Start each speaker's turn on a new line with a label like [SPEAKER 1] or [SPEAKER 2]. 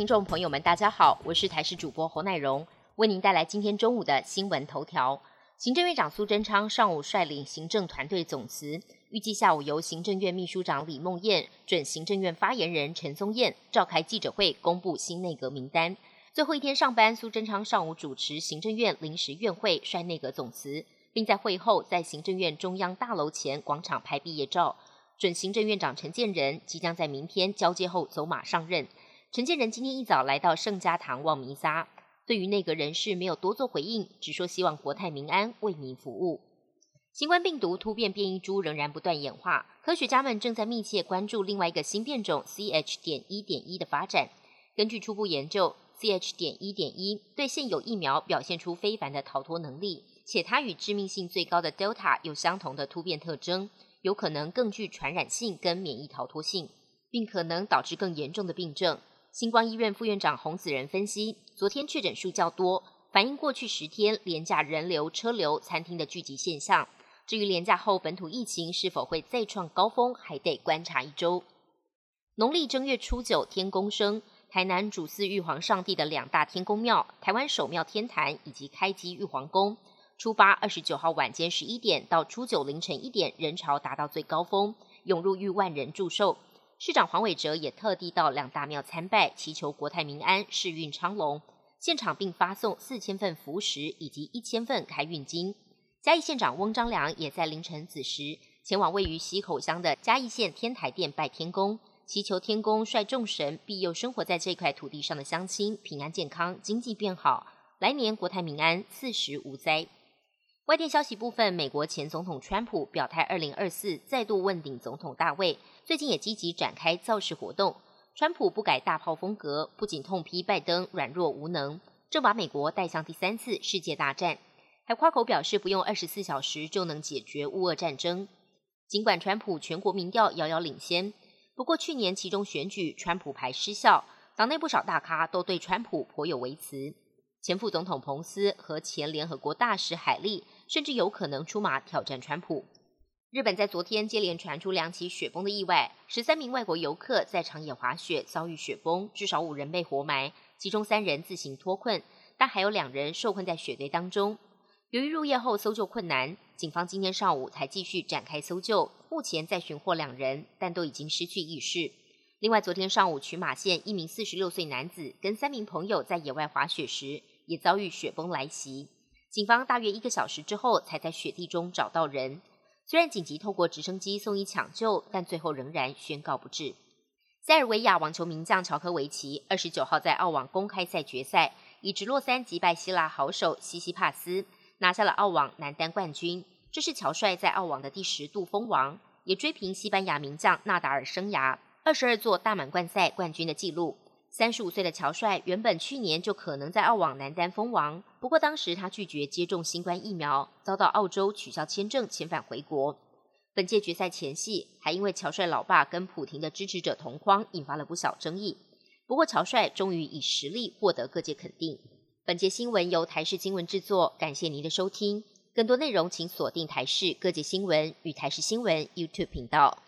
[SPEAKER 1] 听众朋友们，大家好，我是台视主播侯乃荣，为您带来今天中午的新闻头条。行政院长苏贞昌上午率领行政团队总辞，预计下午由行政院秘书长李梦燕准行政院发言人陈松燕召开记者会，公布新内阁名单。最后一天上班，苏贞昌上午主持行政院临时院会，率内阁总辞，并在会后在行政院中央大楼前广场拍毕业照。准行政院长陈建仁即将在明天交接后走马上任。陈建仁今天一早来到圣家堂望弥撒，对于内阁人事没有多做回应，只说希望国泰民安，为民服务。新冠病毒突变变异株仍然不断演化，科学家们正在密切关注另外一个新变种 CH. 点一点一的发展。根据初步研究，CH. 点一点一对现有疫苗表现出非凡的逃脱能力，且它与致命性最高的 Delta 有相同的突变特征。有可能更具传染性跟免疫逃脱性，并可能导致更严重的病症。星光医院副院长洪子仁分析，昨天确诊数较多，反映过去十天廉价人流、车流、餐厅的聚集现象。至于廉价后本土疫情是否会再创高峰，还得观察一周。农历正月初九天公生，台南主祀玉皇上帝的两大天公庙——台湾首庙天坛以及开基玉皇宫。初八二十九号晚间十一点到初九凌晨一点，人潮达到最高峰，涌入逾万人祝寿。市长黄伟哲也特地到两大庙参拜，祈求国泰民安、世运昌隆。现场并发送四千份符石以及一千份开运金。嘉义县长翁章良也在凌晨子时前往位于溪口乡的嘉义县天台殿拜天公，祈求天公率众神庇佑生活在这块土地上的乡亲平安健康、经济变好，来年国泰民安、四时无灾。外电消息部分，美国前总统川普表态，二零二四再度问鼎总统大位，最近也积极展开造势活动。川普不改大炮风格，不仅痛批拜登软弱无能，正把美国带向第三次世界大战，还夸口表示不用二十四小时就能解决乌俄战争。尽管川普全国民调遥遥领先，不过去年其中选举川普牌失效，党内不少大咖都对川普颇有微词。前副总统彭斯和前联合国大使海利甚至有可能出马挑战川普。日本在昨天接连传出两起雪崩的意外，十三名外国游客在长野滑雪遭遇雪崩，至少五人被活埋，其中三人自行脱困，但还有两人受困在雪堆当中。由于入夜后搜救困难，警方今天上午才继续展开搜救，目前在寻获两人，但都已经失去意识。另外，昨天上午群马县一名四十六岁男子跟三名朋友在野外滑雪时。也遭遇雪崩来袭，警方大约一个小时之后才在雪地中找到人。虽然紧急透过直升机送医抢救，但最后仍然宣告不治。塞尔维亚网球名将乔科维奇二十九号在澳网公开赛决赛以直落三击败希腊好手西西帕斯，拿下了澳网男单冠军。这是乔帅在澳网的第十度封王，也追平西班牙名将纳达尔生涯二十二座大满贯赛冠军的纪录。三十五岁的乔帅原本去年就可能在澳网男单封王，不过当时他拒绝接种新冠疫苗，遭到澳洲取消签证，遣返回国。本届决赛前夕，还因为乔帅老爸跟普廷的支持者同框，引发了不小争议。不过乔帅终于以实力获得各界肯定。本节新闻由台视新闻制作，感谢您的收听。更多内容请锁定台视各界新闻与台视新闻 YouTube 频道。